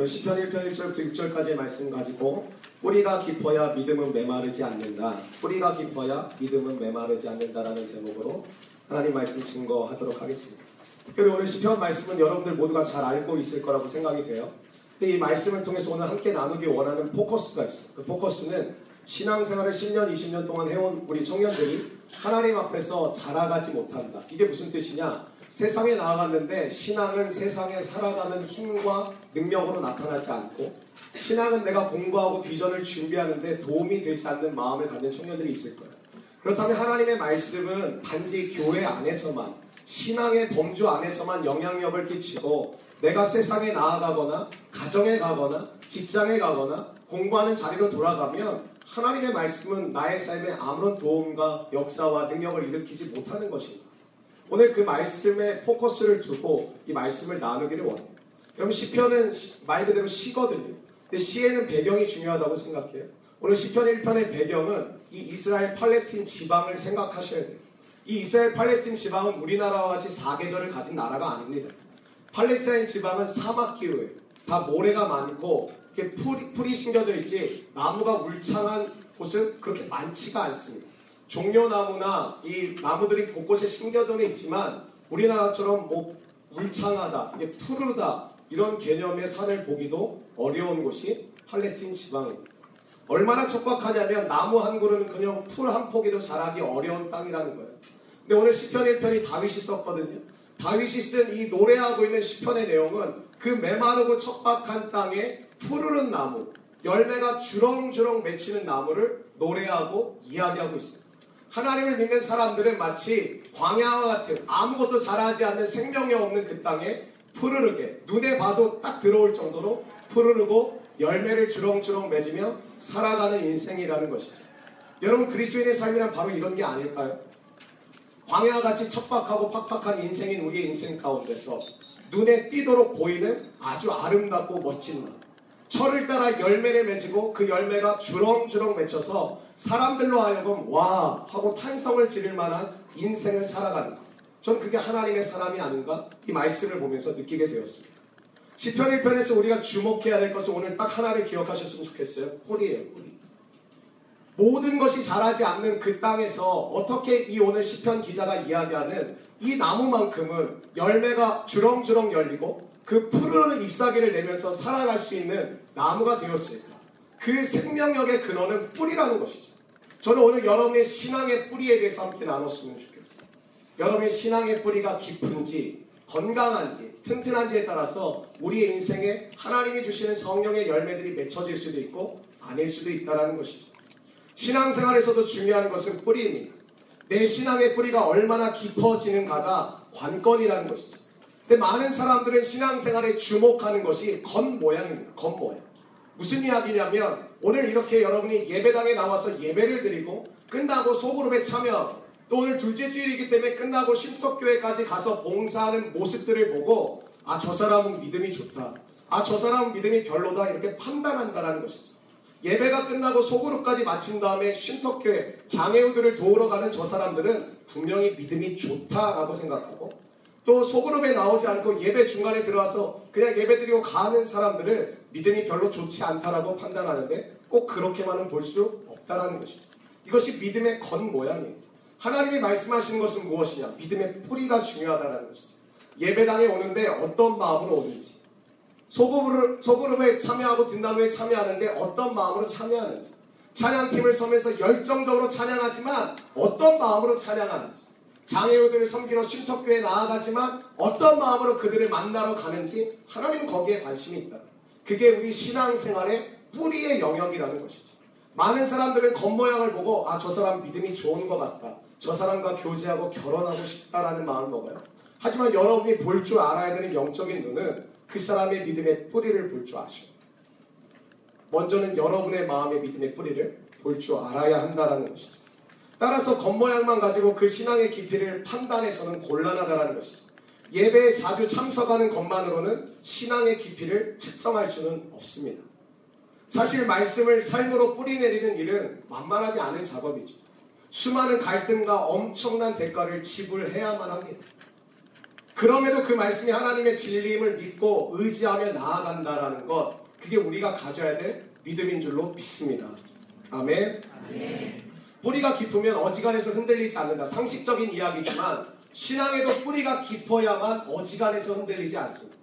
오늘 시편 1편 1절부터 6절까지의 말씀 가지고 뿌리가 깊어야 믿음은 메마르지 않는다. 뿌리가 깊어야 믿음은 메마르지 않는다라는 제목으로 하나님 말씀 증거하도록 하겠습니다. 특별히 오늘 시편 말씀은 여러분들 모두가 잘 알고 있을 거라고 생각이 돼요. 근데 이 말씀을 통해서 오늘 함께 나누기 원하는 포커스가 있어요. 그 포커스는 신앙생활을 10년, 20년 동안 해온 우리 청년들이 하나님 앞에서 자라가지 못한다. 이게 무슨 뜻이냐? 세상에 나아갔는데 신앙은 세상에 살아가는 힘과 능력으로 나타나지 않고 신앙은 내가 공부하고 비전을 준비하는데 도움이 되지 않는 마음을 갖는 청년들이 있을 거예요. 그렇다면 하나님의 말씀은 단지 교회 안에서만 신앙의 범주 안에서만 영향력을 끼치고 내가 세상에 나아가거나 가정에 가거나 직장에 가거나 공부하는 자리로 돌아가면 하나님의 말씀은 나의 삶에 아무런 도움과 역사와 능력을 일으키지 못하는 것입니다. 오늘 그 말씀에 포커스를 두고 이 말씀을 나누기를 원해요. 여러분 시편은 말 그대로 시거든요. 근데 시에는 배경이 중요하다고 생각해요. 오늘 시편 1편의 배경은 이 이스라엘 팔레스틴 지방을 생각하셔야 돼요. 이 이스라엘 팔레스틴 지방은 우리나라와 같이 사계절을 가진 나라가 아닙니다. 팔레스타인 지방은 사막 기후예요. 다 모래가 많고 이렇게 풀이, 풀이 심겨져 있지 나무가 울창한 곳은 그렇게 많지가 않습니다. 종려나무나 이 나무들이 곳곳에 심겨져 있지만 우리나라처럼 뭐 울창하다, 이게 푸르다 이런 개념의 산을 보기도 어려운 곳이 팔레스틴 지방입니다. 얼마나 척박하냐면 나무 한 그루는 그냥 풀 한 포기도 자라기 어려운 땅이라는 거예요. 근데 오늘 시편 1편이 다윗이 썼거든요. 다윗이 쓴 이 노래하고 있는 시편의 내용은 그 메마르고 척박한 땅에 푸르른 나무, 열매가 주렁주렁 맺히는 나무를 노래하고 이야기하고 있어요. 하나님을 믿는 사람들은 마치 광야와 같은 아무것도 자라지 않는 생명력 없는 그 땅에 푸르르게 눈에 봐도 딱 들어올 정도로 푸르르고 열매를 주렁주렁 맺으며 살아가는 인생이라는 것이죠. 여러분 그리스도인의 삶이란 바로 이런 게 아닐까요? 광야같이 척박하고 팍팍한 인생인 우리의 인생 가운데서 눈에 띄도록 보이는 아주 아름답고 멋진 날. 철을 따라 열매를 맺고 그 열매가 주렁주렁 맺혀서 사람들로 하여금 와 하고 탄성을 지를 만한 인생을 살아가는 것. 전 그게 하나님의 사람이 아닌가 이 말씀을 보면서 느끼게 되었습니다. 시편 1편에서 우리가 주목해야 될 것은 오늘 딱 하나를 기억하셨으면 좋겠어요. 뿌리예요, 뿌리. 모든 것이 자라지 않는 그 땅에서 어떻게 이 오늘 시편 기자가 이야기하는 이 나무만큼은 열매가 주렁주렁 열리고 그 푸르른 잎사귀를 내면서 살아갈 수 있는 나무가 되었을까? 그 생명력의 근원은 뿌리라는 것이죠. 저는 오늘 여러분의 신앙의 뿌리에 대해서 함께 나눴으면 좋겠어요. 여러분의 신앙의 뿌리가 깊은지, 건강한지, 튼튼한지에 따라서 우리의 인생에 하나님이 주시는 성령의 열매들이 맺혀질 수도 있고 아닐 수도 있다는 것이죠. 신앙생활에서도 중요한 것은 뿌리입니다. 내 신앙의 뿌리가 얼마나 깊어지는가가 관건이라는 것이죠. 근데 많은 사람들은 신앙생활에 주목하는 것이 겉모양입니다. 겉모양. 무슨 이야기냐면 오늘 이렇게 여러분이 예배당에 나와서 예배를 드리고 끝나고 소그룹에 참여 또 오늘 둘째 주일이기 때문에 끝나고 신속교회까지 가서 봉사하는 모습들을 보고 아 저 사람은 믿음이 좋다. 아 저 사람은 믿음이 별로다 이렇게 판단한다라는 것이죠. 예배가 끝나고 소그룹까지 마친 다음에 쉼터교회 장애우들을 도우러 가는 저 사람들은 분명히 믿음이 좋다라고 생각하고 또 소그룹에 나오지 않고 예배 중간에 들어와서 그냥 예배 드리고 가는 사람들을 믿음이 별로 좋지 않다라고 판단하는데 꼭 그렇게만은 볼 수 없다라는 것이죠. 이것이 믿음의 겉모양이에요. 하나님이 말씀하시는 것은 무엇이냐? 믿음의 뿌리가 중요하다는 것이죠. 예배당에 오는데 어떤 마음으로 오는지 소그룹, 소그룹에 참여하고 든단후에 참여하는데 어떤 마음으로 참여하는지 찬양팀을 서면서 열정적으로 찬양하지만 어떤 마음으로 찬양하는지 장애우들을 섬기러 쉼터교회에 나아가지만 어떤 마음으로 그들을 만나러 가는지 하나님 거기에 관심이 있다. 그게 우리 신앙생활의 뿌리의 영역이라는 것이죠. 많은 사람들은 겉모양을 보고 아 저 사람 믿음이 좋은 것 같다. 저 사람과 교제하고 결혼하고 싶다라는 마음을 먹어요. 하지만 여러분이 볼 줄 알아야 되는 영적인 눈은 그 사람의 믿음의 뿌리를 볼 줄 아셔. 먼저는 여러분의 마음의 믿음의 뿌리를 볼 줄 알아야 한다는 것이죠. 따라서 겉모양만 가지고 그 신앙의 깊이를 판단해서는 곤란하다는 것이죠. 예배에 자주 참석하는 것만으로는 신앙의 깊이를 측정할 수는 없습니다. 사실 말씀을 삶으로 뿌리내리는 일은 만만하지 않은 작업이죠. 수많은 갈등과 엄청난 대가를 지불해야만 합니다. 그럼에도 그 말씀이 하나님의 진리임을 믿고 의지하며 나아간다라는 것, 그게 우리가 가져야 될 믿음인 줄로 믿습니다. 아멘. 뿌리가 깊으면 어지간해서 흔들리지 않는다. 상식적인 이야기지만 신앙에도 뿌리가 깊어야만 어지간해서 흔들리지 않습니다.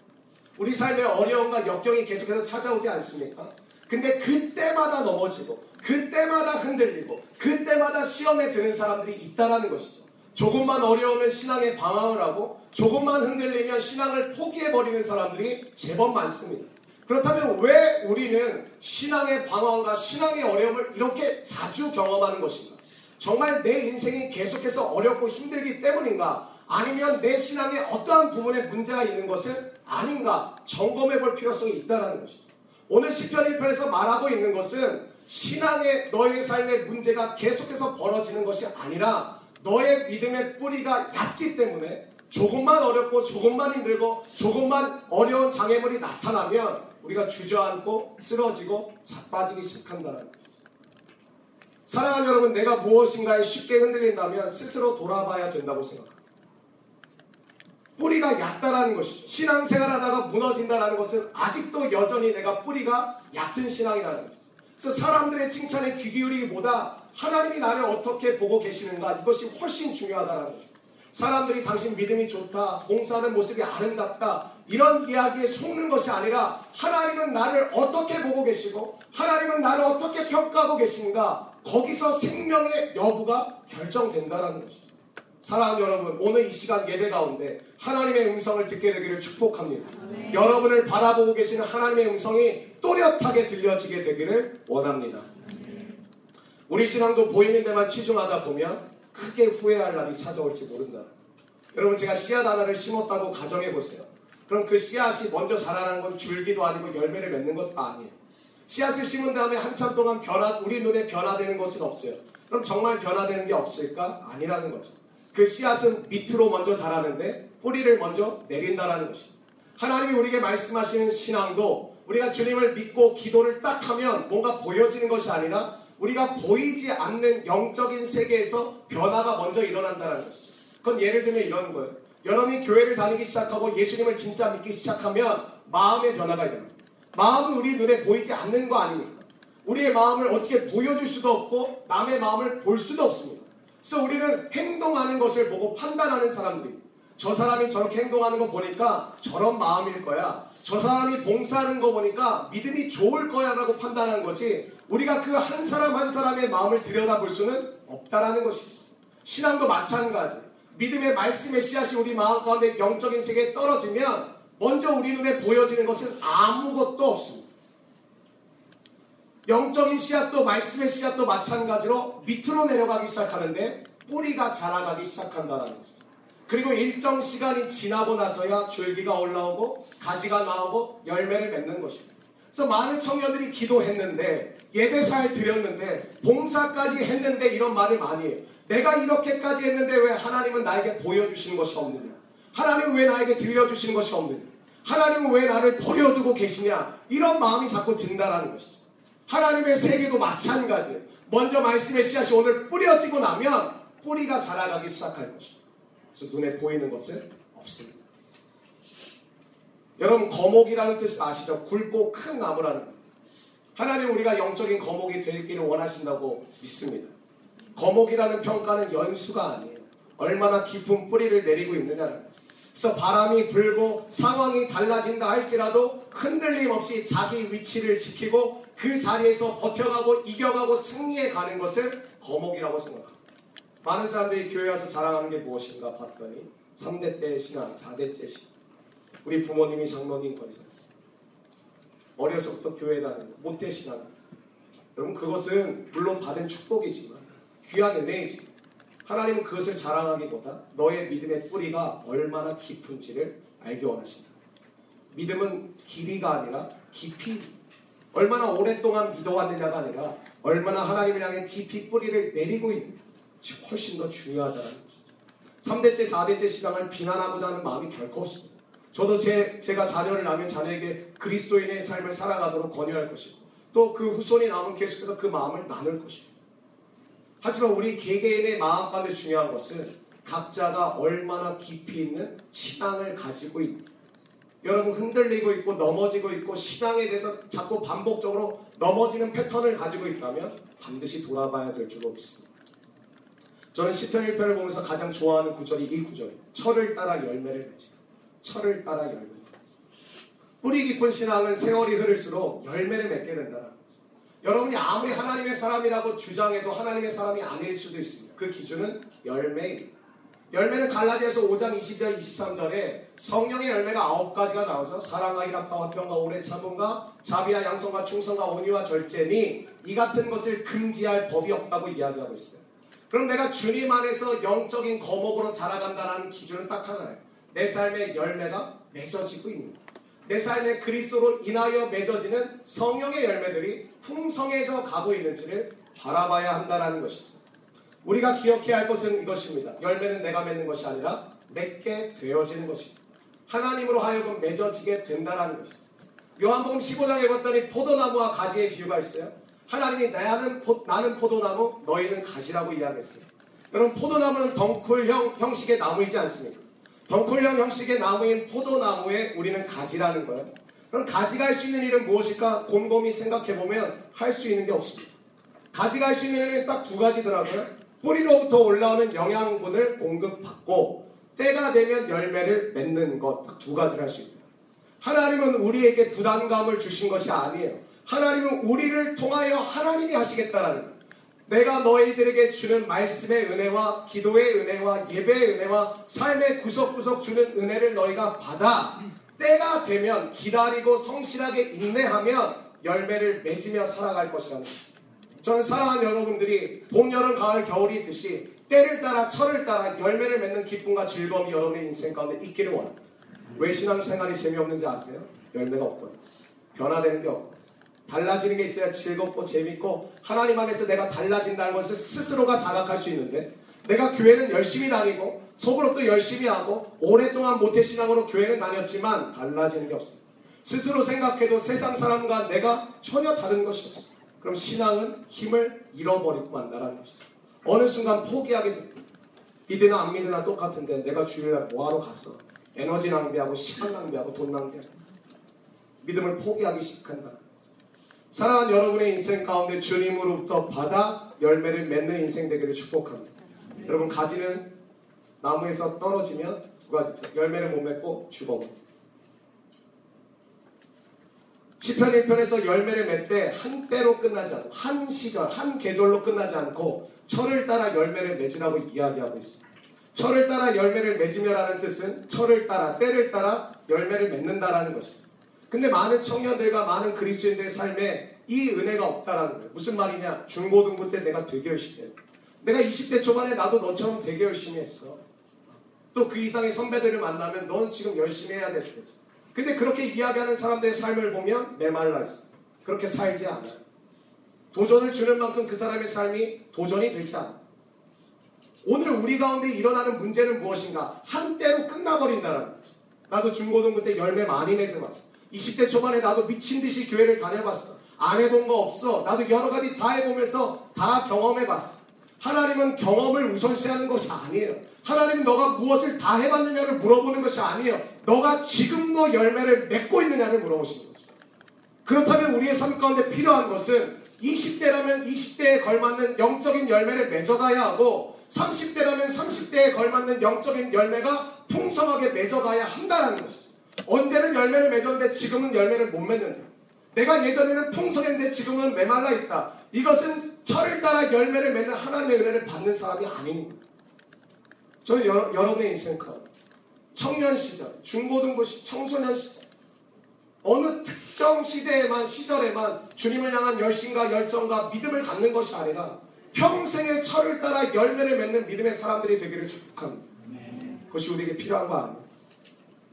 우리 삶의 어려움과 역경이 계속해서 찾아오지 않습니까? 근데 그때마다 넘어지고 그때마다 흔들리고 그때마다 시험에 드는 사람들이 있다라는 것이죠. 조금만 어려우면 신앙에 방황을 하고 조금만 흔들리면 신앙을 포기해버리는 사람들이 제법 많습니다. 그렇다면 왜 우리는 신앙의 방황과 신앙의 어려움을 이렇게 자주 경험하는 것인가? 정말 내 인생이 계속해서 어렵고 힘들기 때문인가? 아니면 내 신앙에 어떠한 부분에 문제가 있는 것은 아닌가? 점검해 볼 필요성이 있다는 것이죠. 오늘 10편 1편에서 말하고 있는 것은 신앙의 너의 삶의 문제가 계속해서 벌어지는 것이 아니라 너의 믿음의 뿌리가 얕기 때문에 조금만 어렵고 조금만 힘들고 조금만 어려운 장애물이 나타나면 우리가 주저앉고 쓰러지고 자빠지기 시작한다는. 사랑하는 여러분, 내가 무엇인가에 쉽게 흔들린다면 스스로 돌아봐야 된다고 생각합니다. 뿌리가 얕다라는 것이죠. 신앙생활 하다가 무너진다라는 것은 아직도 여전히 내가 뿌리가 얕은 신앙이라는 거죠. 그래서 사람들의 칭찬에 귀 기울이기보다 하나님이 나를 어떻게 보고 계시는가 이것이 훨씬 중요하다는 거죠. 사람들이 당신 믿음이 좋다, 봉사하는 모습이 아름답다, 이런 이야기에 속는 것이 아니라 하나님은 나를 어떻게 보고 계시고 하나님은 나를 어떻게 평가하고 계신가 거기서 생명의 여부가 결정된다는 것이죠. 사랑하는 여러분, 오늘 이 시간 예배 가운데 하나님의 음성을 듣게 되기를 축복합니다. 네. 여러분을 바라보고 계시는 하나님의 음성이 또렷하게 들려지게 되기를 원합니다. 우리 신앙도 보이는 데만 치중하다 보면 크게 후회할 날이 찾아올지 모른다. 여러분 제가 씨앗 하나를 심었다고 가정해 보세요. 그럼 그 씨앗이 먼저 자라는 건 줄기도 아니고 열매를 맺는 것도 아니에요. 씨앗을 심은 다음에 한참 동안 변화, 우리 눈에 변화되는 것은 없어요. 그럼 정말 변화되는 게 없을까? 아니라는 거죠. 그 씨앗은 밑으로 먼저 자라는데 뿌리를 먼저 내린다라는 것입니다. 하나님이 우리에게 말씀하시는 신앙도 우리가 주님을 믿고 기도를 딱 하면 뭔가 보여지는 것이 아니라 우리가 보이지 않는 영적인 세계에서 변화가 먼저 일어난다는 것이죠. 그건 예를 들면 이런 거예요. 여러분이 교회를 다니기 시작하고 예수님을 진짜 믿기 시작하면 마음의 변화가 일어납니다. 마음은 우리 눈에 보이지 않는 거 아닙니까? 우리의 마음을 어떻게 보여줄 수도 없고 남의 마음을 볼 수도 없습니다. 그래서 우리는 행동하는 것을 보고 판단하는 사람들입니다. 저 사람이 저렇게 행동하는 거 보니까 저런 마음일 거야. 저 사람이 봉사하는 거 보니까 믿음이 좋을 거야 라고 판단하는 것이 우리가 그 한 사람 한 사람의 마음을 들여다볼 수는 없다라는 것입니다. 신앙도 마찬가지. 믿음의 말씀의 씨앗이 우리 마음 가운데 영적인 세계에 떨어지면 먼저 우리 눈에 보여지는 것은 아무것도 없습니다. 영적인 씨앗도 말씀의 씨앗도 마찬가지로 밑으로 내려가기 시작하는데 뿌리가 자라가기 시작한다는 거죠. 그리고 일정 시간이 지나고 나서야 줄기가 올라오고 가시가 나오고 열매를 맺는 것입니다. 그래서 많은 청년들이 기도했는데 예배사를 드렸는데 봉사까지 했는데 이런 말을 많이 해요. 내가 이렇게까지 했는데 왜 하나님은 나에게 보여주시는 것이 없느냐? 하나님은 왜 나에게 들려주시는 것이 없느냐? 하나님은 왜 나를 버려두고 계시냐? 이런 마음이 자꾸 든다라는 것이죠. 하나님의 세계도 마찬가지예요. 먼저 말씀의 씨앗이 오늘 뿌려지고 나면 뿌리가 자라가기 시작할 것입니다. 그래서 눈에 보이는 것은 없습니다. 여러분 거목이라는 뜻을 아시죠? 굵고 큰 나무라는 것. 하나님 우리가 영적인 거목이 되기를 원하신다고 믿습니다. 거목이라는 평가는 연수가 아니에요. 얼마나 깊은 뿌리를 내리고 있느냐는 그래서 바람이 불고 상황이 달라진다 할지라도 흔들림 없이 자기 위치를 지키고 그 자리에서 버텨가고 이겨가고 승리해 가는 것을 거목이라고 생각합니다. 많은 사람들이 교회 와서 자랑하는 게 무엇인가 봤더니 3대 때 신앙, 4대째 신앙. 우리 부모님이 장로님 거기서 어려서부터 교회 다니고 모태 신앙. 여러분 그것은 물론 받은 축복이지만 귀한 은혜이지. 하나님은 그것을 자랑하기보다 너의 믿음의 뿌리가 얼마나 깊은지를 알기 원하신다. 믿음은 길이가 아니라 깊이 얼마나 오랫동안 믿어왔느냐가 아니라 얼마나 하나님을 향해 깊이 뿌리를 내리고 있는 훨씬 더 중요하다는 것이죠. 3대째, 4대째 신앙을 비난하고자 하는 마음이 결코 없습니다. 저도 제, 제가 자녀를 낳으면 자녀에게 그리스도인의 삶을 살아가도록 권유할 것이고 또 그 후손이 나오면 계속해서 그 마음을 나눌 것입니다. 하지만 우리 개개인의 마음 가운데 중요한 것은 각자가 얼마나 깊이 있는 신앙을 가지고 있는 여러분 흔들리고 있고 넘어지고 있고 신앙에 대해서 자꾸 반복적으로 넘어지는 패턴을 가지고 있다면 반드시 돌아봐야 될 줄로 믿습니다. 저는 시편 1편을 보면서 가장 좋아하는 구절이 이 구절이에요. 철을 따라 열매를 맺지. 철을 따라 열매를 맺지. 뿌리 깊은 신앙은 세월이 흐를수록 열매를 맺게 된다는 거죠. 여러분이 아무리 하나님의 사람이라고 주장해도 하나님의 사람이 아닐 수도 있습니다. 그 기준은 열매입니다. 열매는 갈라디아서 5장 20절 23절에 성령의 열매가 아홉 가지가 나오죠. 사랑과 희락과 화평과 오래 참음과 자비와 양성과 충성과 온유와 절제니 이 같은 것을 금지할 법이 없다고 이야기하고 있어요. 그럼 내가 주님 안에서 영적인 거목으로 자라간다는 기준은 딱 하나예요. 내 삶의 열매가 맺어지고 있는 거예요. 내 삶에 그리스도로 인하여 맺어지는 성령의 열매들이 풍성해져 가고 있는지를 바라봐야 한다는 것이죠. 우리가 기억해야 할 것은 이것입니다. 열매는 내가 맺는 것이 아니라 맺게 되어지는 것입니다. 하나님으로 하여금 맺어지게 된다는 것이죠. 요한복음 15장에 봤더니 포도나무와 가지의 비유가 있어요. 하나님이 나는, 포, 나는 포도나무, 너희는 가지라고 이야기했어요. 여러분 포도나무는 덩쿨형 형식의 나무이지 않습니까? 덩쿨형 형식의 나무인 포도나무에 우리는 가지라는 거예요. 그럼 가지가 할 수 있는 일은 무엇일까 곰곰이 생각해 보면 할 수 있는 게 없습니다. 가지가 할 수 있는 일은 딱 두 가지더라고요. 뿌리로부터 올라오는 영양분을 공급받고 때가 되면 열매를 맺는 것딱두 가지를 할 수 있다. 하나님은 우리에게 부담감을 주신 것이 아니에요. 하나님은 우리를 통하여 하나님이 하시겠다라는. 내가 너희들에게 주는 말씀의 은혜와 기도의 은혜와 예배의 은혜와 삶의 구석구석 주는 은혜를 너희가 받아 때가 되면 기다리고 성실하게 인내하면 열매를 맺으며 살아갈 것이라는. 저는 사랑하는 여러분들이 봄, 여름, 가을, 겨울이 있듯이 때를 따라 철을 따라 열매를 맺는 기쁨과 즐거움이 여러분의 인생 가운데 있기를 원합니다. 왜 신앙생활이 재미없는지 아세요? 열매가 없거든요. 변화되는 게 없고 달라지는 게 있어야 즐겁고 재밌고 하나님 안에서 내가 달라진다는 것을 스스로가 자각할 수 있는데 내가 교회는 열심히 다니고 속으로 또 열심히 하고 오랫동안 모태신앙으로 교회는 다녔지만 달라지는 게 없어요. 스스로 생각해도 세상 사람과 내가 전혀 다른 것이 없어요. 그럼 신앙은 힘을 잃어버리고 만다라는 것이죠. 어느 순간 포기하게 됩니다. 믿으나 안 믿으나 똑같은데 내가 주일날 뭐하러 갔어? 에너지 낭비하고 시간 낭비하고 돈 낭비하고 믿음을 포기하기 시작한다. 사랑하는 여러분의 인생 가운데 주님으로부터 받아 열매를 맺는 인생 되기를 축복합니다. 여러분 가지는 나무에서 떨어지면 두 가지죠. 열매를 못 맺고 죽어버립니다. 시편 1편에서 열매를 맺되 한 때로 끝나지 않고 한 시절, 한 계절로 끝나지 않고 철을 따라 열매를 맺으라고 이야기하고 있습니다. 철을 따라 열매를 맺으며라는 뜻은 철을 따라 때를 따라 열매를 맺는다라는 것이죠. 근데 많은 청년들과 많은 그리스도인들의 삶에 이 은혜가 없다라는 거예요. 무슨 말이냐? 중고등부 때 내가 되게 열심히 했 내가 20대 초반에 나도 너처럼 되게 열심히 했어. 또 그 이상의 선배들을 만나면 넌 지금 열심히 해야 될 때지. 근데 그렇게 이야기하는 사람들의 삶을 보면 메말라 있어. 그렇게 살지 않아요. 도전을 주는 만큼 그 사람의 삶이 도전이 되지 않아. 오늘 우리 가운데 일어나는 문제는 무엇인가? 한때로 끝나버린다는 거지. 나도 중고등부 때 열매 많이 맺어봤어. 20대 초반에 나도 미친 듯이 교회를 다녀봤어. 안 해본 거 없어. 나도 여러 가지 다 해보면서 다 경험해봤어. 하나님은 경험을 우선시하는 것이 아니에요. 하나님 너가 무엇을 다 해봤느냐를 물어보는 것이 아니에요. 너가 지금도 열매를 맺고 있느냐를 물어보시는 거죠. 그렇다면 우리의 삶 가운데 필요한 것은 20대라면 20대에 걸맞는 영적인 열매를 맺어가야 하고 30대라면 30대에 걸맞는 영적인 열매가 풍성하게 맺어가야 한다는 것이죠. 언제는 열매를 맺었는데 지금은 열매를 못 맺는다. 내가 예전에는 풍성했는데 지금은 메말라 있다. 이것은 철을 따라 열매를 맺는 하나님의 은혜를 받는 사람이 아닙니다. 저는 여러, 여러분의 인생 가운데 청년 시절, 중고등부 시, 청소년 시절 어느 특정 시대에만 시절에만 주님을 향한 열심과 열정과 믿음을 갖는 것이 아니라 평생의 철을 따라 열매를 맺는 믿음의 사람들이 되기를 축복합니다. 그것이 우리에게 필요한 거 아닙니다.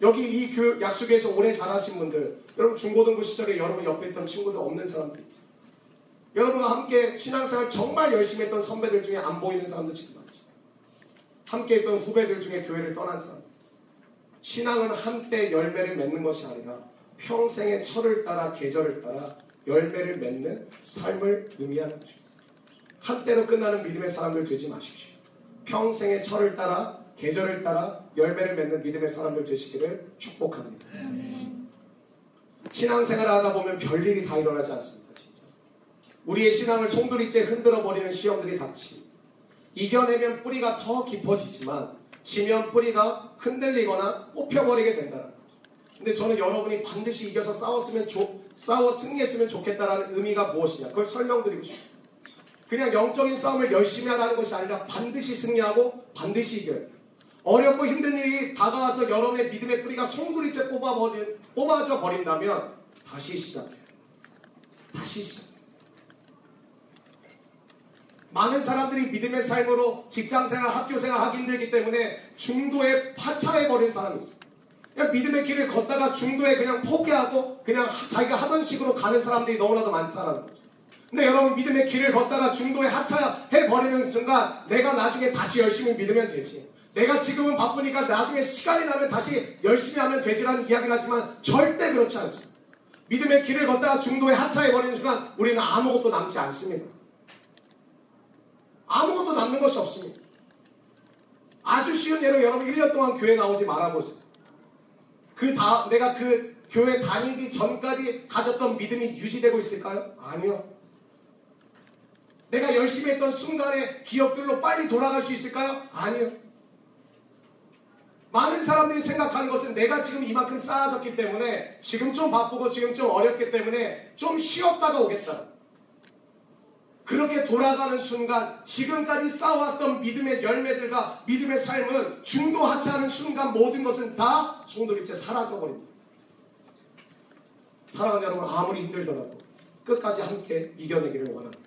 여기 이 교, 약속에서 오래 자라신 분들, 여러분 중고등부 시절에 여러분 옆에 있던 친구들 없는 사람들. 여러분과 함께 신앙생활 정말 열심히 했던 선배들 중에 안 보이는 사람도 지금 많죠. 함께 했던 후배들 중에 교회를 떠난 사람. 신앙은 한때 열매를 맺는 것이 아니라 평생의 철을 따라 계절을 따라 열매를 맺는 삶을 의미하는 것입니다. 한때로 끝나는 믿음의 사람들 되지 마십시오. 평생의 철을 따라 계절을 따라 열매를 맺는 믿음의 사람들 되시기를 축복합니다. 신앙생활을 하다 보면 별일이 다 일어나지 않습니까? 진짜. 우리의 신앙을 송두리째 흔들어 버리는 시험들이 닥치. 이겨내면 뿌리가 더 깊어지지만 지면 뿌리가 흔들리거나 뽑혀버리게 된다는 거죠. 근데 저는 여러분이 반드시 이겨서 싸웠으면 좋, 싸워 승리했으면 좋겠다라는 의미가 무엇이냐? 그걸 설명드리고 싶어요. 그냥 영적인 싸움을 열심히 하라는 것이 아니라 반드시 승리하고 반드시 이겨요. 어렵고 힘든 일이 다가와서 여러분의 믿음의 뿌리가 송두리째 뽑아버린, 뽑아져 버린다면 다시 시작해요. 다시 시작. 많은 사람들이 믿음의 삶으로 직장생활, 학교생활 하기 힘들기 때문에 중도에 파차해 버린 사람이 있어요. 그냥 믿음의 길을 걷다가 중도에 그냥 포기하고 그냥 자기가 하던 식으로 가는 사람들이 너무나도 많다는 거죠. 근데 여러분 믿음의 길을 걷다가 중도에 하차해 버리는 순간 내가 나중에 다시 열심히 믿으면 되지. 내가 지금은 바쁘니까 나중에 시간이 나면 다시 열심히 하면 되지라는 이야기를 하지만 절대 그렇지 않습니다. 믿음의 길을 걷다가 중도에 하차해 버리는 순간 우리는 아무것도 남지 않습니다. 아무것도 남는 것이 없습니다. 아주 쉬운 예로 여러분 1년 동안 교회 나오지 말아보세요. 그 다음 내가 그 교회 다니기 전까지 가졌던 믿음이 유지되고 있을까요? 아니요. 내가 열심히 했던 순간의 기억들로 빨리 돌아갈 수 있을까요? 아니요. 많은 사람들이 생각하는 것은 내가 지금 이만큼 쌓아졌기 때문에 지금 좀 바쁘고 지금 좀 어렵기 때문에 좀 쉬었다가 오겠다. 그렇게 돌아가는 순간 지금까지 쌓아왔던 믿음의 열매들과 믿음의 삶은 중도 하차하는 순간 모든 것은 다 송두리째 사라져버립니다. 사랑하는 여러분 아무리 힘들더라도 끝까지 함께 이겨내기를 원합니다.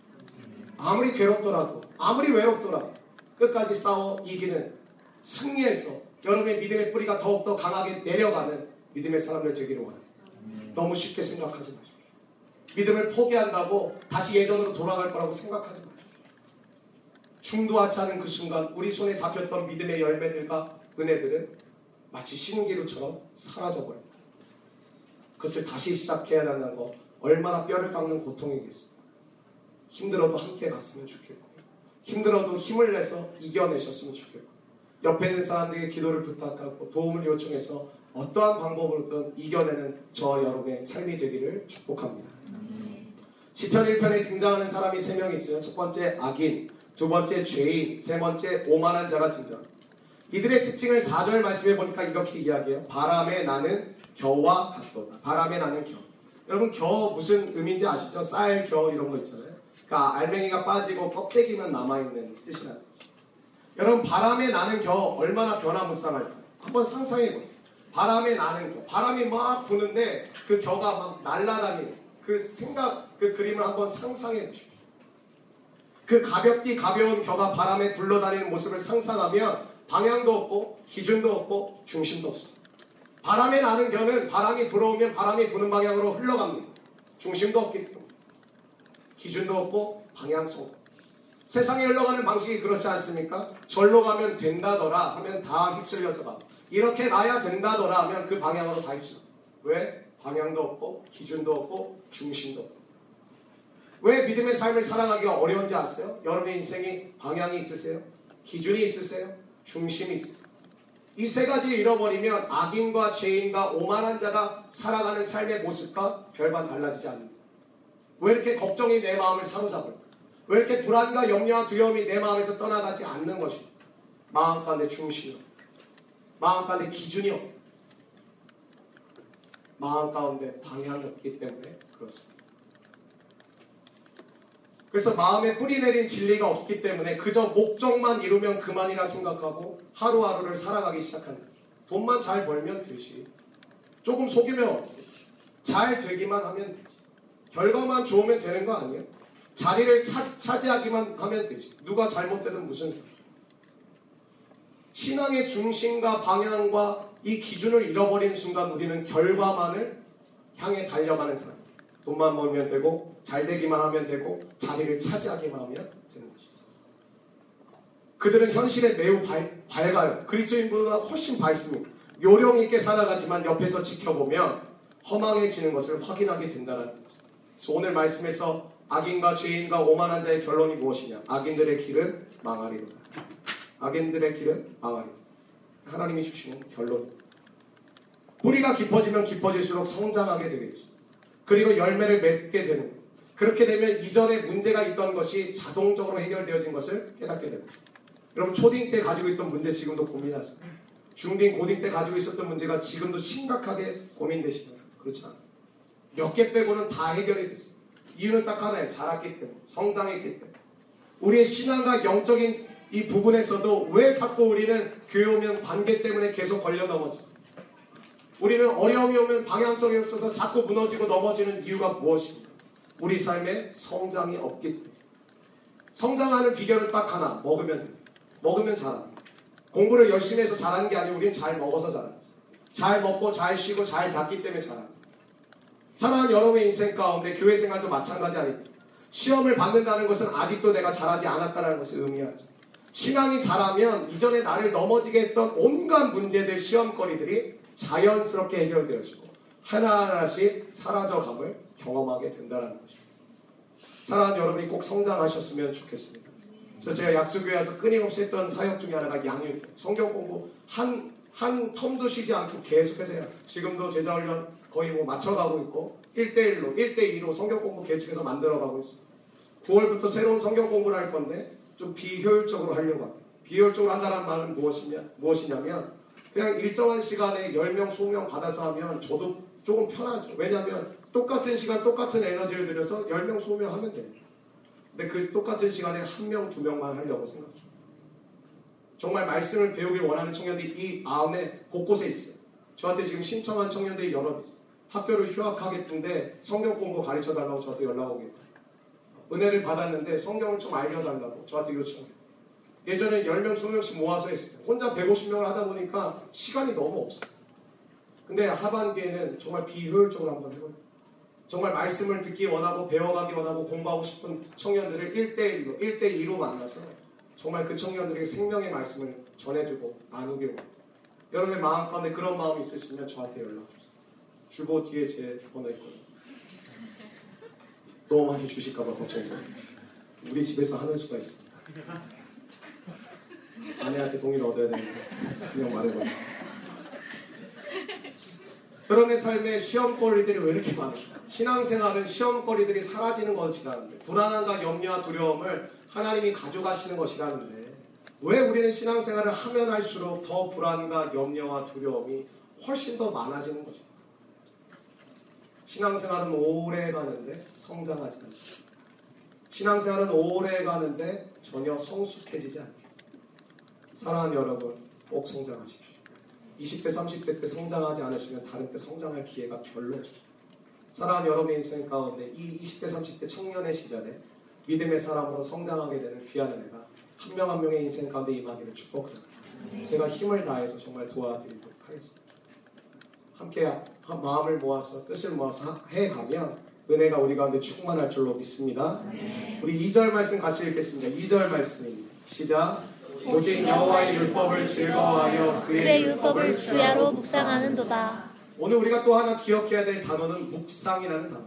아무리 괴롭더라도 아무리 외롭더라도 끝까지 싸워 이기는 승리해서 여러분의 믿음의 뿌리가 더욱더 강하게 내려가는 믿음의 사람들 되기를 원합니다. 너무 쉽게 생각하지 마십시오. 믿음을 포기한다고 다시 예전으로 돌아갈 거라고 생각하지 마십시오. 중도하지 않은 그 순간 우리 손에 잡혔던 믿음의 열매들과 은혜들은 마치 신기루처럼 사라져버립니다. 그것을 다시 시작해야 한다는 거 얼마나 뼈를 깎는 고통이겠습니까? 힘들어도 함께 갔으면 좋겠고 힘들어도 힘을 내서 이겨내셨으면 좋겠고 옆에 있는 사람들에게 기도를 부탁하고 도움을 요청해서 어떠한 방법으로든 이겨내는 저 여러분의 삶이 되기를 축복합니다. 시편 1편에 등장하는 사람이 세명 있어요. 첫 번째 악인, 두 번째 죄인, 세 번째 오만한 자가 등장. 이들의 특징을 4절 말씀해 보니까 이렇게 이야기해요. 바람에 나는 겨와 같도다. 바람에 나는 겨. 여러분 겨 무슨 의미인지 아시죠? 쌀, 겨 이런 거 있잖아요. 그러니까 알맹이가 빠지고 껍데기만 남아있는 거죠. 여러분 바람에 나는 겨 얼마나 변화무쌍할까요? 한번 상상해 보세요. 바람에 나는 겨. 바람이 막 부는데 그 겨가 막 날아다니는 그 생각, 그 그림을 한번 상상해 보십시오. 그 가볍디 가벼운 겨가 바람에 굴러다니는 모습을 상상하면 방향도 없고 기준도 없고 중심도 없습니다. 바람에 나는 겨는 바람이 불어오면 바람이 부는 방향으로 흘러갑니다. 중심도 없기 때문에. 기준도 없고 방향성. 세상에 흘러가는 방식이 그렇지 않습니까? 절로 가면 된다더라 하면 다 휩쓸려서 가. 이렇게 가야 된다더라 하면 그 방향으로 다 휩쓸려. 왜? 방향도 없고 기준도 없고 중심도 없고. 왜 믿음의 삶을 살아가기가 어려운지 아세요? 여러분의 인생이 방향이 있으세요? 기준이 있으세요? 중심이 있으세요? 이 세 가지를 잃어버리면 악인과 죄인과 오만한 자가 살아가는 삶의 모습과 별반 달라지지 않는다. 왜 이렇게 걱정이 내 마음을 사로잡을까? 왜 이렇게 불안과 염려와 두려움이 내 마음에서 떠나가지 않는 것이 마음 가운데 중심이 없고 마음 가운데 기준이 없고 마음 가운데 방향이 없기 때문에 그렇습니다. 그래서 마음에 뿌리 내린 진리가 없기 때문에 그저 목적만 이루면 그만이라 생각하고 하루하루를 살아가기 시작한다. 돈만 잘 벌면 되지. 조금 속이면? 잘 되기만 하면 되지. 결과만 좋으면 되는 거 아니에요? 자리를 차, 차지하기만 하면 되지. 누가 잘못되든 무슨. 신앙의 중심과 방향과 이 기준을 잃어버리는 순간 우리는 결과만을 향해 달려가는 사람. 돈만 벌면 되고 잘 되기만 하면 되고 자리를 차지하기만 하면 되는 것이죠. 그들은 현실에 매우 밝, 밝아요. 그리스도인보다 훨씬 밝습니다. 요령 있게 살아가지만 옆에서 지켜보면 허망해지는 것을 확인하게 된다는 거죠. 그래서 오늘 말씀에서 악인과 죄인과 오만한 자의 결론이 무엇이냐? 악인들의 길은 망하리로다. 악인들의 길은 망하리로다. 하나님이 주시는 결론. 뿌리가 깊어지면 깊어질수록 성장하게 되겠죠. 그리고 열매를 맺게 되는. 그렇게 되면 이전에 문제가 있던 것이 자동적으로 해결되어진 것을 깨닫게 됩니다. 여러분 초딩 때 가지고 있던 문제 지금도 고민하세요. 중딩 고딩 때 가지고 있었던 문제가 지금도 심각하게 고민되시나요? 그렇지 않아요. 몇 개 빼고는 다 해결이 됐어요. 이유는 딱 하나예요. 자랐기 때문에. 성장했기 때문에. 우리의 신앙과 영적인 이 부분에서도 왜 자꾸 우리는 교회 오면 관계 때문에 계속 걸려 넘어져? 우리는 어려움이 오면 방향성이 없어서 자꾸 무너지고 넘어지는 이유가 무엇입니까? 우리 삶에 성장이 없기 때문에. 성장하는 비결은 딱 하나. 먹으면 됩니다. 먹으면 자랍니다. 공부를 열심히 해서 잘하는 게 아니고 우리는 잘 먹어서 잘하지. 잘 먹고 잘 쉬고 잘 잤기 때문에 잘하지. 사랑하는 여러분의 인생 가운데 교회 생활도 마찬가지 아닙니다. 시험을 받는다는 것은 아직도 내가 잘하지 않았다는 것을 의미하죠. 신앙이 잘하면 이전에 나를 넘어지게 했던 온갖 문제들, 시험거리들이 자연스럽게 해결되어지고 하나하나씩 사라져감을 경험하게 된다는 것입니다. 사랑하는 여러분이 꼭 성장하셨으면 좋겠습니다. 그래서 제가 약수교회 와서 끊임없이 했던 사역 중에 하나가 양육, 성경 공부 한, 한 텀도 쉬지 않고 계속해서 해요. 지금도 제자훈련 거의 뭐 맞춰가고 있고 1대1로, 1대2로 성경 공부 계속해서 만들어가고 있어요. 9월부터 새로운 성경 공부를 할 건데 좀 비효율적으로 하려고 합니다. 비효율적으로 한다는 말은 무엇이냐, 무엇이냐면 그냥 일정한 시간에 10명, 20명 받아서 하면 저도 조금 편하죠. 왜냐하면 똑같은 시간, 똑같은 에너지를 들여서 10명, 20명 하면 됩니다. 근데 그 똑같은 시간에 한 명, 두 명만 하려고 생각해요. 정말 말씀을 배우길 원하는 청년들이 이 마음에 곳곳에 있어요. 저한테 지금 신청한 청년들이 여러 있어요. 학교를 휴학하겠는데 성경 공부 가르쳐 달라고 저한테 연락 오겠다. 은혜를 받았는데 성경을 좀 알려달라고 저한테 요청해요. 예전에 10명, 20명씩 모아서 했어요. 혼자 150명을 하다 보니까 시간이 너무 없어요. 근데 하반기에는 정말 비효율적으로 한번 해볼게요. 정말 말씀을 듣기 원하고 배워가기 원하고 공부하고 싶은 청년들을 1대1로, 1대2로 만나서 정말 그 청년들에게 생명의 말씀을 전해주고 원합니다. 여러분의 마음 가운데 그런 마음이 있으시면 저한테 연락 주세요. 주보 뒤에 제 번호 있거든요. 너무 많이 주실까봐 걱정이에요. 우리 집에서 하는 수가 있습니다. 아내한테 동의를 얻어야 되는데 그냥 말해봐요. 여러분의 삶에 시험거리들이 왜 이렇게 많아요? 신앙생활은 시험거리들이 사라지는 것이라는데 불안함과 염려와 두려움을 하나님이 가져가시는 것이라는데 왜 우리는 신앙생활을 하면 할수록 더 불안과 염려와 두려움이 훨씬 더 많아지는 거죠? 신앙생활은 오래 가는데 성장하지 않죠. 신앙생활은 오래 가는데 전혀 성숙해지지 않죠. 사랑하는 여러분, 꼭 성장하십시오. 20대, 30대 때 성장하지 않으시면 다른 때 성장할 기회가 별로 없어요. 사랑하는 여러분의 인생 가운데 이 20대, 30대 청년의 시절에 믿음의 사람으로 성장하게 되는 귀한 은혜가 한 명 한 명의 인생 가운데 임하기를 축복합니다. 제가 힘을 다해서 정말 도와드리도록 하겠습니다. 함께 마음을 모아서 뜻을 모아서 해가면 은혜가 우리 가운데 충만할 줄로 믿습니다. 우리 2절 말씀 같이 읽겠습니다. 2절 말씀입니다. 시작. 오직 여호와의 율법을 즐거워하여 그의, 그의 율법을 주야로 묵상하는도다. 오늘 우리가 또 하나 기억해야 될 단어는 묵상이라는 단어.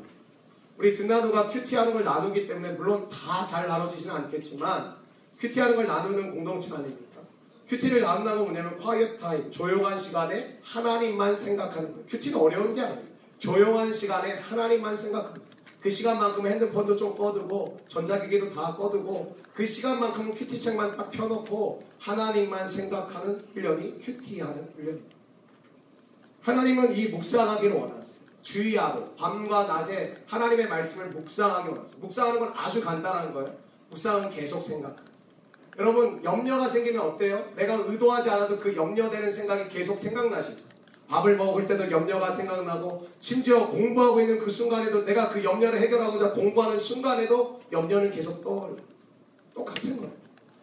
우리 듣나누가 큐티하는 걸 나누기 때문에 물론 다 잘 나눠지지는 않겠지만 큐티하는 걸 나누는 공동체 아닙니까? 큐티를 나눈다는 뭐냐면 quiet time, 조용한 시간에 하나님만 생각하는 거예요. 큐티는 어려운 게 아니에요. 조용한 시간에 하나님만 생각하는 거예요. 그 시간만큼 핸드폰도 좀 꺼두고 전자기기도 다 꺼두고 그 시간만큼은 큐티책만 딱 펴놓고 하나님만 생각하는 훈련이 큐티하는 훈련입니다. 하나님은 이 묵상하기를 원하세요. 주의하고 밤과 낮에 하나님의 말씀을 묵상하기 원하세요. 묵상하는 건 아주 간단한 거예요. 묵상은 계속 생각하는 여러분 염려가 생기면 어때요? 내가 의도하지 않아도 그 염려되는 생각이 계속 생각나시죠? 밥을 먹을 때도 염려가 생각나고 심지어 공부하고 있는 그 순간에도 내가 그 염려를 해결하고자 공부하는 순간에도 염려는 계속 떠올려. 똑같은 거예요.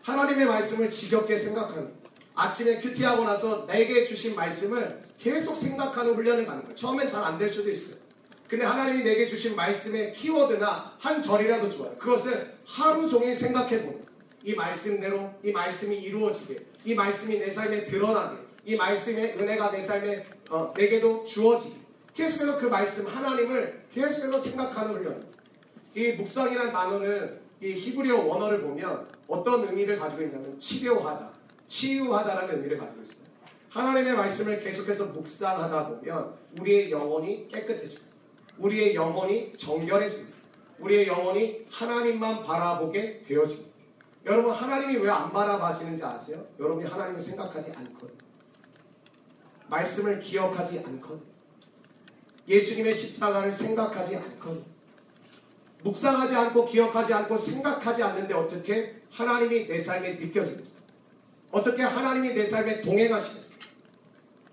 하나님의 말씀을 지겹게 생각하는 아침에 큐티하고 나서 내게 주신 말씀을 계속 생각하는 훈련을 갖는 거예요. 처음엔 잘 안 될 수도 있어요. 근데 하나님이 내게 주신 말씀의 키워드나 한 절이라도 좋아요. 그것을 하루 종일 생각해 보는 이 말씀대로 이 말씀이 이루어지게 이 말씀이 내 삶에 드러나게 이 말씀의 은혜가 내 삶에 어, 내게도 주어지게 계속해서 그 말씀 하나님을 계속해서 생각하는 훈련 이 묵상이라는 단어는 이 히브리어 원어를 보면 어떤 의미를 가지고 있냐면 치료하다 치유하다라는 의미를 가지고 있어요 하나님의 말씀을 계속해서 묵상하다 보면 우리의 영혼이 깨끗해집니다. 우리의 영혼이 정결해집니다. 우리의 영혼이 하나님만 바라보게 되어집니다. 여러분 하나님이 왜 안 바라봐지는지 아세요? 여러분이 하나님을 생각하지 않거든요. 말씀을 기억하지 않거든요. 예수님의 십자가를 생각하지 않거든요. 묵상하지 않고 기억하지 않고 생각하지 않는데 어떻게 하나님이 내 삶에 느껴지겠어요? 어떻게 하나님이 내 삶에 동행하시겠어요?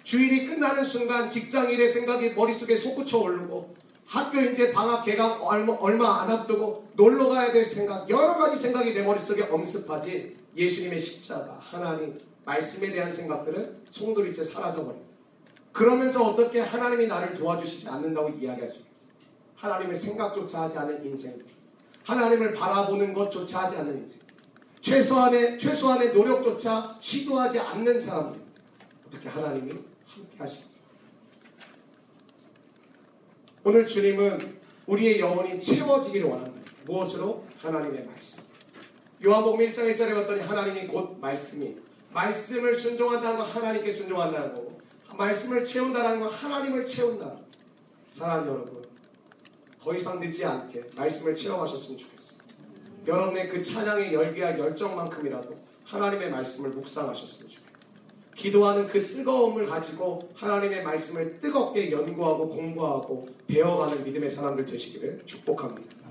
주일이 끝나는 순간 직장 일의 생각이 머릿속에 솟구쳐 오르고 학교 이제 방학 개강 얼마, 안 앞두고 놀러 가야 될 생각 여러 가지 생각이 내 머릿속에 엄습하지 예수님의 십자가 하나님 말씀에 대한 생각들은 송두리째 사라져버립니다. 그러면서 어떻게 하나님이 나를 도와주시지 않는다고 이야기할 수 있어요. 하나님의 생각조차 하지 않은 인생 하나님을 바라보는 것조차 하지 않는 인생 최소한의 최소한의 노력조차 시도하지 않는 사람들 어떻게 하나님이 함께 하시겠어요? 오늘 주님은 우리의 영혼이 채워지기를 원합니다. 무엇으로? 하나님의 말씀. 요한복음 1장 1절에 봤더니 하나님이 곧 말씀이 말씀을 순종한다는 건 하나님께 순종한다는 거고 말씀을 채운다는 건 하나님을 채운다. 사랑하는 여러분 더 이상 늦지 않게 말씀을 체험하셨으면 좋겠습니다. 여러분의 그 찬양의 열기와 열정만큼이라도 하나님의 말씀을 묵상하셨으면 좋겠습니다. 기도하는 그 뜨거움을 가지고 하나님의 말씀을 뜨겁게 연구하고 공부하고 배워가는 믿음의 사람들 되시기를 축복합니다.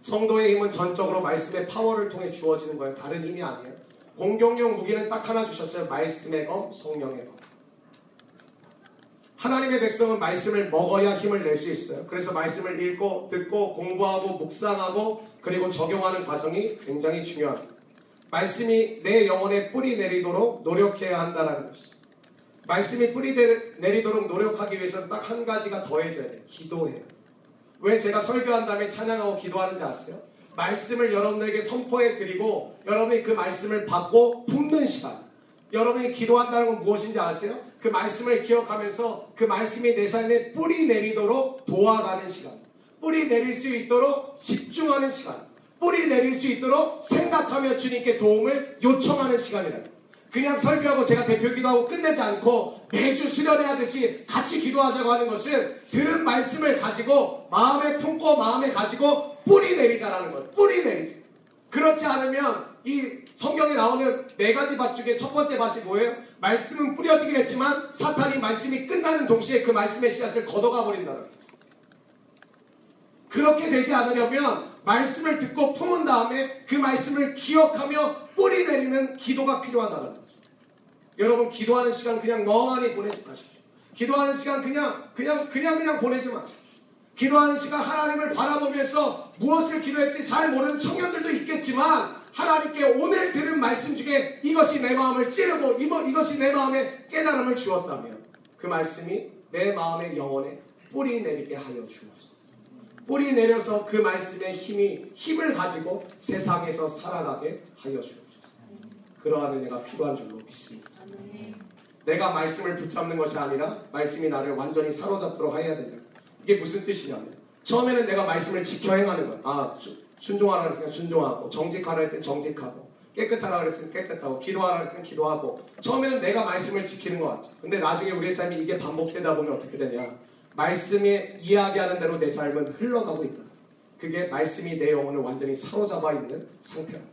성도의 힘은 전적으로 말씀의 파워를 통해 주어지는 거예요. 다른 힘이 아니에요. 공격용 무기는 딱 하나 주셨어요. 말씀의 검, 성령의 검. 하나님의 백성은 말씀을 먹어야 힘을 낼 수 있어요. 그래서 말씀을 읽고 듣고 공부하고 묵상하고 그리고 적용하는 과정이 굉장히 중요합니다. 말씀이 내 영혼에 뿌리 내리도록 노력해야 한다는 것이죠. 말씀이 뿌리 내리도록 노력하기 위해서는 딱 한 가지가 더해져야 돼요. 기도해요. 왜 제가 설교한 다음에 찬양하고 기도하는지 아세요? 말씀을 여러분에게 선포해 드리고 여러분이 그 말씀을 받고 품는 시간. 여러분이 기도한다는 건 무엇인지 아세요? 그 말씀을 기억하면서 그 말씀이 내 삶에 뿌리 내리도록 도와가는 시간. 뿌리 내릴 수 있도록 집중하는 시간. 뿌리 내릴 수 있도록 생각하며 주님께 도움을 요청하는 시간이라요. 그냥 설교하고 제가 대표 기도하고 끝내지 않고 매주 수련회하듯이 같이 기도하자고 하는 것은 들은 말씀을 가지고 마음에 품고 마음에 가지고 뿌리 내리자라는 거예요. 뿌리 내리지. 그렇지 않으면 이 성경에 나오는 네 가지 밭 중에 첫 번째 밭이 뭐예요? 말씀은 뿌려지긴 했지만 사탄이 말씀이 끝나는 동시에 그 말씀의 씨앗을 걷어가 버린다는. 그렇게 되지 않으려면 말씀을 듣고 품은 다음에 그 말씀을 기억하며 뿌리 내리는 기도가 필요하다는 거죠. 여러분 기도하는 시간 그냥 멍하니 보내지 마십시오. 기도하는 시간 그냥 그냥 그냥 그냥 보내지 마십시오. 기도하는 시간 하나님을 바라보면서 무엇을 기도했지 잘 모르는 청년들도 있겠지만 하나님께 오늘 들은 말씀 중에 이것이 내 마음을 찌르고 이것이 내 마음에 깨달음을 주었다면 그 말씀이 내 마음의 영혼에 뿌리 내리게 하여 주옵소서. 뿌리 내려서 그 말씀의 힘이 힘을 가지고 세상에서 살아가게 하여 주옵소서. 그러한 은혜가 필요한 줄로 믿습니다. 내가 말씀을 붙잡는 것이 아니라 말씀이 나를 완전히 사로잡도록 해야 된다. 이게 무슨 뜻이냐면 처음에는 내가 말씀을 지켜 행하는 거야. 아 순종하라 그랬으니 순종하고 정직하라 그랬으니 정직하고 깨끗하라 그랬으니 깨끗하고 기도하라 그랬으니 기도하고 처음에는 내가 말씀을 지키는 것 같죠. 근데 나중에 우리의 삶이 이게 반복되다 보면 어떻게 되냐. 말씀이 이야기하는 대로 내 삶은 흘러가고 있다. 그게 말씀이 내 영혼을 완전히 사로잡아 있는 상태입니다.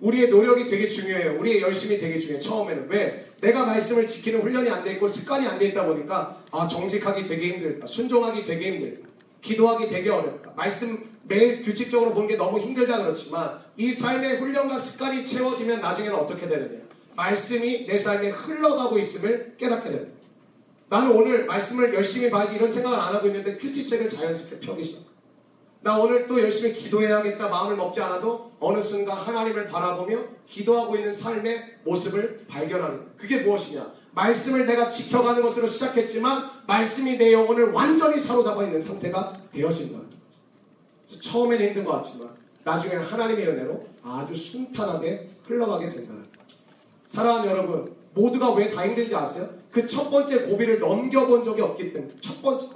우리의 노력이 되게 중요해요. 우리의 열심이 되게 중요해요. 처음에는. 왜? 내가 말씀을 지키는 훈련이 안 돼 있고 습관이 안 돼 있다 보니까 아 정직하기 되게 힘들다. 순종하기 되게 힘들다. 기도하기 되게 어렵다. 말씀 매일 규칙적으로 보는 게 너무 힘들다 그렇지만 이 삶의 훈련과 습관이 채워지면 나중에는 어떻게 되느냐. 말씀이 내 삶에 흘러가고 있음을 깨닫게 됩니다. 나는 오늘 말씀을 열심히 봐야지 이런 생각을 안 하고 있는데 큐티책을 자연스럽게 펴기 시작. 나 오늘 또 열심히 기도해야겠다 마음을 먹지 않아도 어느 순간 하나님을 바라보며 기도하고 있는 삶의 모습을 발견하는 그게 무엇이냐? 말씀을 내가 지켜가는 것으로 시작했지만 말씀이 내 영혼을 완전히 사로잡아 있는 상태가 되어진다. 처음에는 힘든 것 같지만 나중에는 하나님의 은혜로 아주 순탄하게 흘러가게 된다는 거죠. 사랑하는 여러분, 모두가 왜 다 힘든지 아세요? 그 첫 번째 고비를 넘겨본 적이 없기 때문에 첫 번째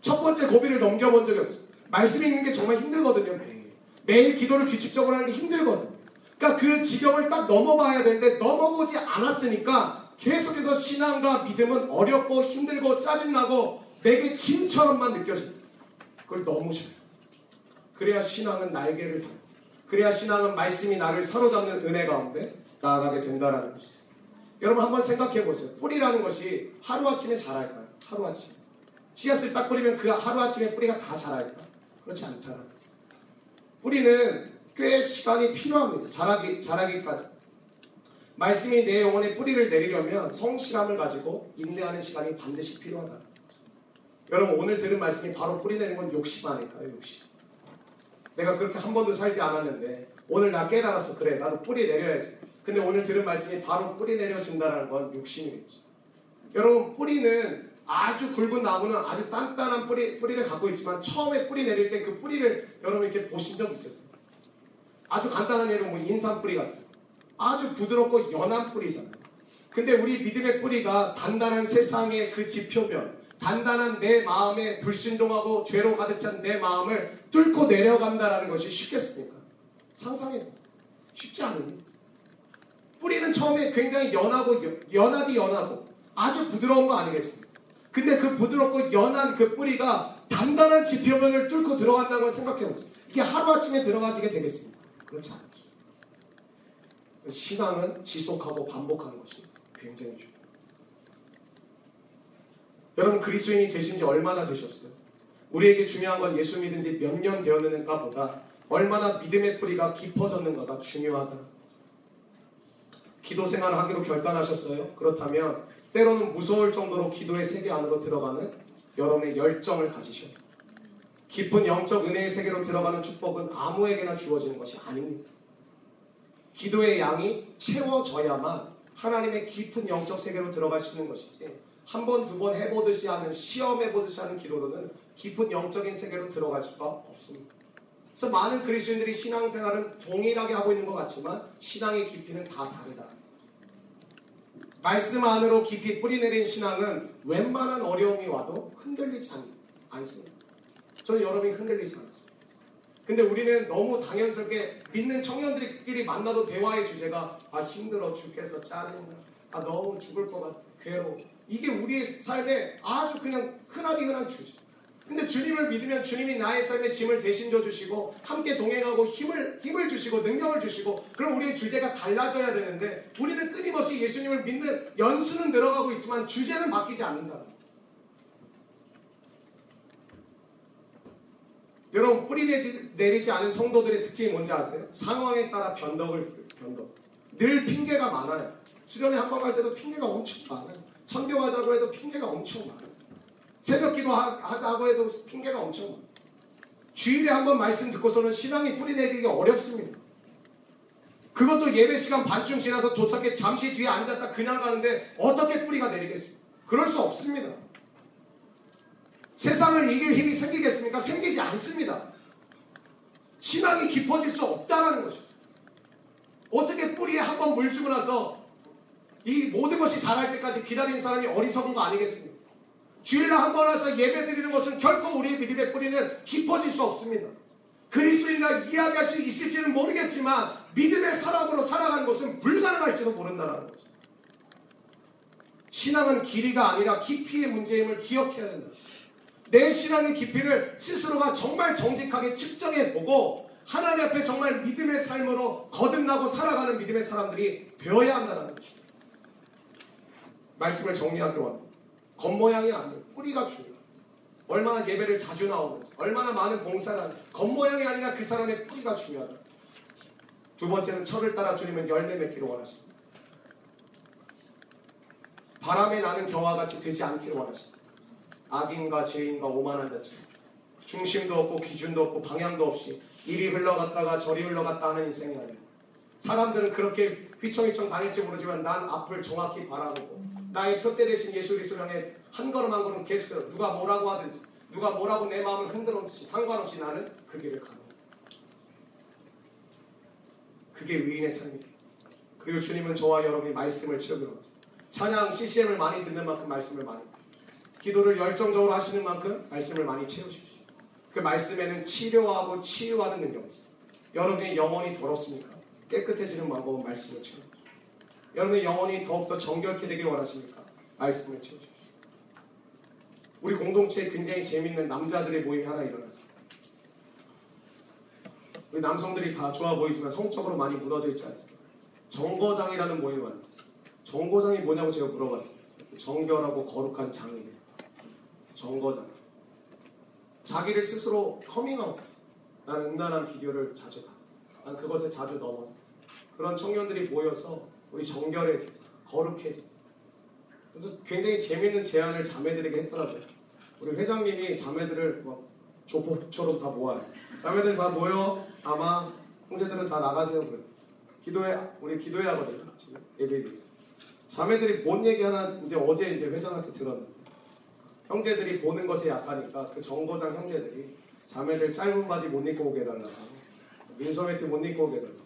첫 번째 고비를 넘겨본 적이 없어요. 말씀 읽는 게 정말 힘들거든요. 매일, 매일 기도를 규칙적으로 하는 게 힘들거든요. 그러니까 그 지경을 딱 넘어봐야 되는데 넘어보지 않았으니까 계속해서 신앙과 믿음은 어렵고 힘들고 짜증나고 내게 짐처럼만 느껴집니다. 그걸 너무 싫어요. 그래야 신앙은 날개를 달고 그래야 신앙은 말씀이 나를 사로잡는 은혜 가운데 나아가게 된다라는 것이죠. 여러분 한번 생각해 보세요. 뿌리라는 것이 하루아침에 자랄까요? 하루아침. 씨앗을 딱 뿌리면 그 하루아침에 뿌리가 다 자랄까? 그렇지 않다는 거예요. 뿌리는 꽤 시간이 필요합니다. 자라기, 자라기까지. 말씀이 내 영혼에 뿌리를 내리려면 성실함을 가지고 인내하는 시간이 반드시 필요하다. 여러분 오늘 들은 말씀이 바로 뿌리 내는 건 욕심 아닐까요? 욕심. 내가 그렇게 한 번도 살지 않았는데 오늘 나 깨달았어. 그래 나도 뿌리 내려야지. 근데 오늘 들은 말씀이 바로 뿌리 내려진다는 건 욕심이겠죠. 여러분 뿌리는 아주 굵은 나무는 아주 단단한 뿌리, 뿌리를 갖고 있지만 처음에 뿌리 내릴 때 그 뿌리를 여러분 이렇게 보신 적 있었어요? 아주 간단한 예로 뭐 인삼 뿌리 같은 아주 부드럽고 연한 뿌리잖아요. 근데 우리 믿음의 뿌리가 단단한 세상의 그 지표면 단단한 내 마음에 불순종하고 죄로 가득 찬 내 마음을 뚫고 내려간다라는 것이 쉽겠습니까? 상상해. 쉽지 않습니다. 뿌리는 처음에 굉장히 연하고 연- 연하디 연하고 아주 부드러운 거 아니겠습니까? 근데 그 부드럽고 연한 그 뿌리가 단단한 지표면을 뚫고 들어간다는 걸 생각해 보세요. 이게 하루아침에 들어가지게 되겠습니까? 그렇지 않죠. 신앙은 지속하고 반복하는 것이 굉장히 중요해요. 여러분 그리스도인이 되신 지 얼마나 되셨어요? 우리에게 중요한 건 예수 믿은 지 몇 년 되었는가 보다 얼마나 믿음의 뿌리가 깊어졌는가가 중요하다. 기도 생활을 하기로 결단하셨어요? 그렇다면 때로는 무서울 정도로 기도의 세계 안으로 들어가는 여러분의 열정을 가지셔야 돼요. 깊은 영적 은혜의 세계로 들어가는 축복은 아무에게나 주어지는 것이 아닙니다. 기도의 양이 채워져야만 하나님의 깊은 영적 세계로 들어갈 수 있는 것이지 한 번, 두 번 해보듯이 하는 시험해보듯이 하는 기도로는 깊은 영적인 세계로 들어갈 수가 없습니다. 그래서 많은 그리스도인들이 신앙생활은 동일하게 하고 있는 것 같지만 신앙의 깊이는 다 다르다. 말씀 안으로 깊이 뿌리내린 신앙은 웬만한 어려움이 와도 흔들리지 않, 않습니다. 저는 여러분이 흔들리지 않습니다. 근데 우리는 너무 당연스럽게 믿는 청년들끼리 만나도 대화의 주제가 아 힘들어 죽겠어 짜증나 아 너무 죽을 것 같아 괴로워 이게 우리의 삶에 아주 그냥 흔하디 흔한 주제 근데 주님을 믿으면 주님이 나의 삶의 짐을 대신 져 주시고 함께 동행하고 힘을 힘을 주시고 능력을 주시고 그럼 우리의 주제가 달라져야 되는데 우리는 끊임없이 예수님을 믿는 연수는 늘어가고 있지만 주제는 바뀌지 않는다. 여러분 뿌리 내리지 않은 성도들의 특징이 뭔지 아세요? 상황에 따라 변덕을 변덕. 늘 핑계가 많아요. 수련회 한번 갈 때도 핑계가 엄청 많아요. 선교하자고 해도 핑계가 엄청 많아요. 새벽 기도 하- 하다고 해도 핑계가 엄청 많아요. 주일에 한번 말씀 듣고서는 신앙이 뿌리 내리기 어렵습니다. 그것도 예배 시간 반쯤 지나서 도착해 잠시 뒤에 앉았다 그냥 가는데 어떻게 뿌리가 내리겠습니까? 그럴 수 없습니다. 세상을 이길 힘이 생기겠습니까? 생기지 않습니다. 신앙이 깊어질 수 없다는 것입니다. 어떻게 뿌리에 한번 물 주고 나서 이 모든 것이 자랄 때까지 기다리는 사람이 어리석은 거 아니겠습니까? 주일날 한 번 와서 예배 드리는 것은 결코 우리의 믿음의 뿌리는 깊어질 수 없습니다. 그리스도인이라 이야기할 수 있을지는 모르겠지만 믿음의 사람으로 살아가는 것은 불가능할지도 모른다는 거죠. 신앙은 길이가 아니라 깊이의 문제임을 기억해야 된다. 내 신앙의 깊이를 스스로가 정말 정직하게 측정해 보고 하나님 앞에 정말 믿음의 삶으로 거듭나고 살아가는 믿음의 사람들이 되어야 한다는 것입니다. 말씀을 정리하기로 합니다. 겉모양이 아니에요. 뿌리가 중요해요. 얼마나 예배를 자주 나오는지, 얼마나 많은 봉사를 하는지, 겉모양이 아니라 그 사람의 뿌리가 중요하다. 두 번째는 철을 따라 주님은 열매 맺기를 원하십니다. 바람에 나는 겨와 같이 되지 않기를 원하십니다. 악인과 죄인과 오만한 자처럼 중심도 없고 기준도 없고 방향도 없이 이리 흘러갔다가 저리 흘러갔다 하는 인생이 아니에요. 사람들은 그렇게 휘청휘청 다닐지 모르지만 난 앞을 정확히 바라보고 나의 표대 대신 예수 그리스도 향해 한 걸음 한 걸음 계속해서 누가 뭐라고 하든지 누가 뭐라고 내 마음을 흔들었든지 상관없이 나는 그 길을 가는. 그게 의인의 삶이에요. 그리고 주님은 저와 여러분이 말씀을 거죠. 찬양 CCM을 많이 듣는 만큼 말씀을 많이 기도를 열정적으로 하시는 만큼 말씀을 많이 채우십시오. 그 말씀에는 치료하고 치유하는 능력이 있어요. 여러분의 영혼이 더럽습니까? 깨끗해지는 방법은 말씀을 거죠. 여러분의 영혼이 더욱더 정결케 되길 원하십니까? 말씀을 채워주십시오. 우리 공동체에 굉장히 재밌는 남자들의 모임이 하나 일어났습니다. 우리 남성들이 다 좋아 보이지만 성적으로 많이 무너져 있지 않습니까? 정거장이라는 모임을 만났어요. 정거장이 뭐냐고 제가 물어봤어요. 정결하고 거룩한 장이래요. 정거장. 자기를 스스로 커밍아웃했어요. 나는 음란한 비디오를 자주 봐. 난 그것에 자주 넘어져. 그런 청년들이 모여서 우리 정결해지자, 거룩해지자. 그래서 굉장히 재밌는 제안을 자매들에게 했더라고요. 우리 회장님이 자매들을 막 조폭처럼 다 모아요. 자매들 다 모여 아마 형제들은 다 나가세요 그래. 기도해 우리 기도해야 하거든요. 예배드리고. 자매들이 뭔 얘기 하나 이제 어제 이제 회장한테 들었는데 형제들이 보는 것에 약하니까 그 정거장 형제들이 자매들 짧은 바지 못 입고 오게 해달라고 민소매트 못 입고 오게 해달라고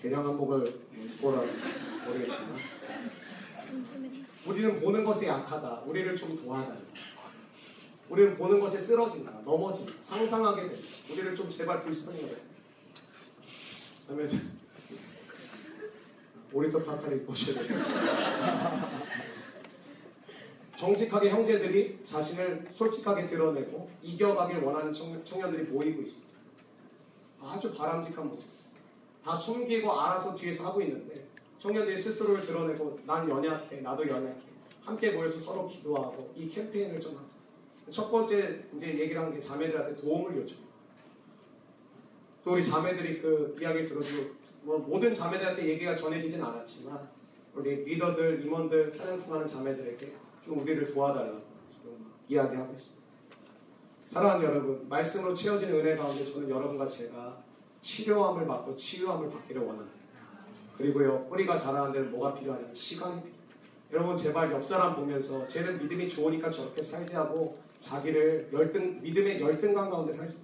개량 한복을 입고 오라고 모르겠지만 우리는 보는 것에 약하다. 우리를 좀 도와달라. 우리는 보는 것에 쓰러진다. 넘어진다. 상상하게 된다. 우리를 좀 제발 불쌍히 해. 자매들 오리터 파카를 입고 오셔야 돼요. 정직하게 형제들이 자신을 솔직하게 드러내고 이겨가길 원하는 청, 청년들이 모이고 있습니다. 아주 바람직한 모습입니 다. 다 숨기고 알아서 뒤에서 하고 있는데 청년들이 스스로를 드러내고 난 연약해, 나도 연약해. 함께 모여서 서로 기도하고 이 캠페인을 좀 하자. 첫 번째 이제 얘기를 한 게 자매들한테 도움을 요청. 또 우리 자매들이 그 이야기를 들어주고 뭐 모든 자매들한테 얘기가 전해지진 않았지만 우리 리더들, 임원들, 찬양팀하는 자매들에게 좀 우리를 도와달라고 좀 이야기하고 있습니다. 사랑하는 여러분, 말씀으로 채워진 은혜 가운데 저는 여러분과 제가 치료함을 받고 치유함을 받기를 원합니다. 그리고요, 뿌리가 자라는 데는 뭐가 필요하냐면 필요해요. 여러분, 제발 옆 사람 보면서 쟤는 믿음이 좋으니까 저렇게 살지 하고 자기를 열등, 믿음의 열등감 가운데 살지.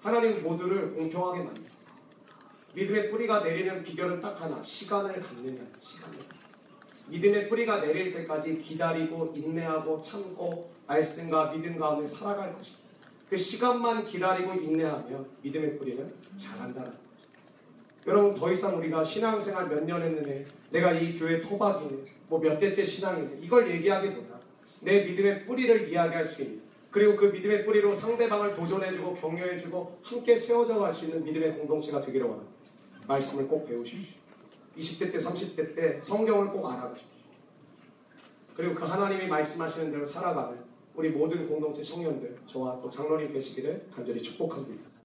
하나님 모두를 공평하게 만듭니다. 믿음의 뿌리가 내리는 비결은 딱 하나, 시간을 갖느냐, 시간을. 믿음의 뿌리가 내릴 때까지 기다리고 인내하고 참고 말씀과 믿음 가운데 살아갈 것입니다. 그 시간만 기다리고 인내하면 믿음의 뿌리는 자란다는 거죠. 여러분 더 이상 우리가 신앙생활 몇 년 했느냐, 내가 이 교회 토박이네, 뭐 몇 대째 신앙이네 이걸 얘기하기보다 내 믿음의 뿌리를 이야기할 수 있는 그리고 그 믿음의 뿌리로 상대방을 도전해주고 격려해주고 함께 세워져 갈 수 있는 믿음의 공동체가 되기를 원합니다. 말씀을 꼭 배우십시오. 20대 때, 30대 때 성경을 꼭 알아보십시오. 그리고 그 하나님이 말씀하시는 대로 살아가는 우리 모든 공동체 청년들, 저와 또 장로님 되시기를 간절히 축복합니다.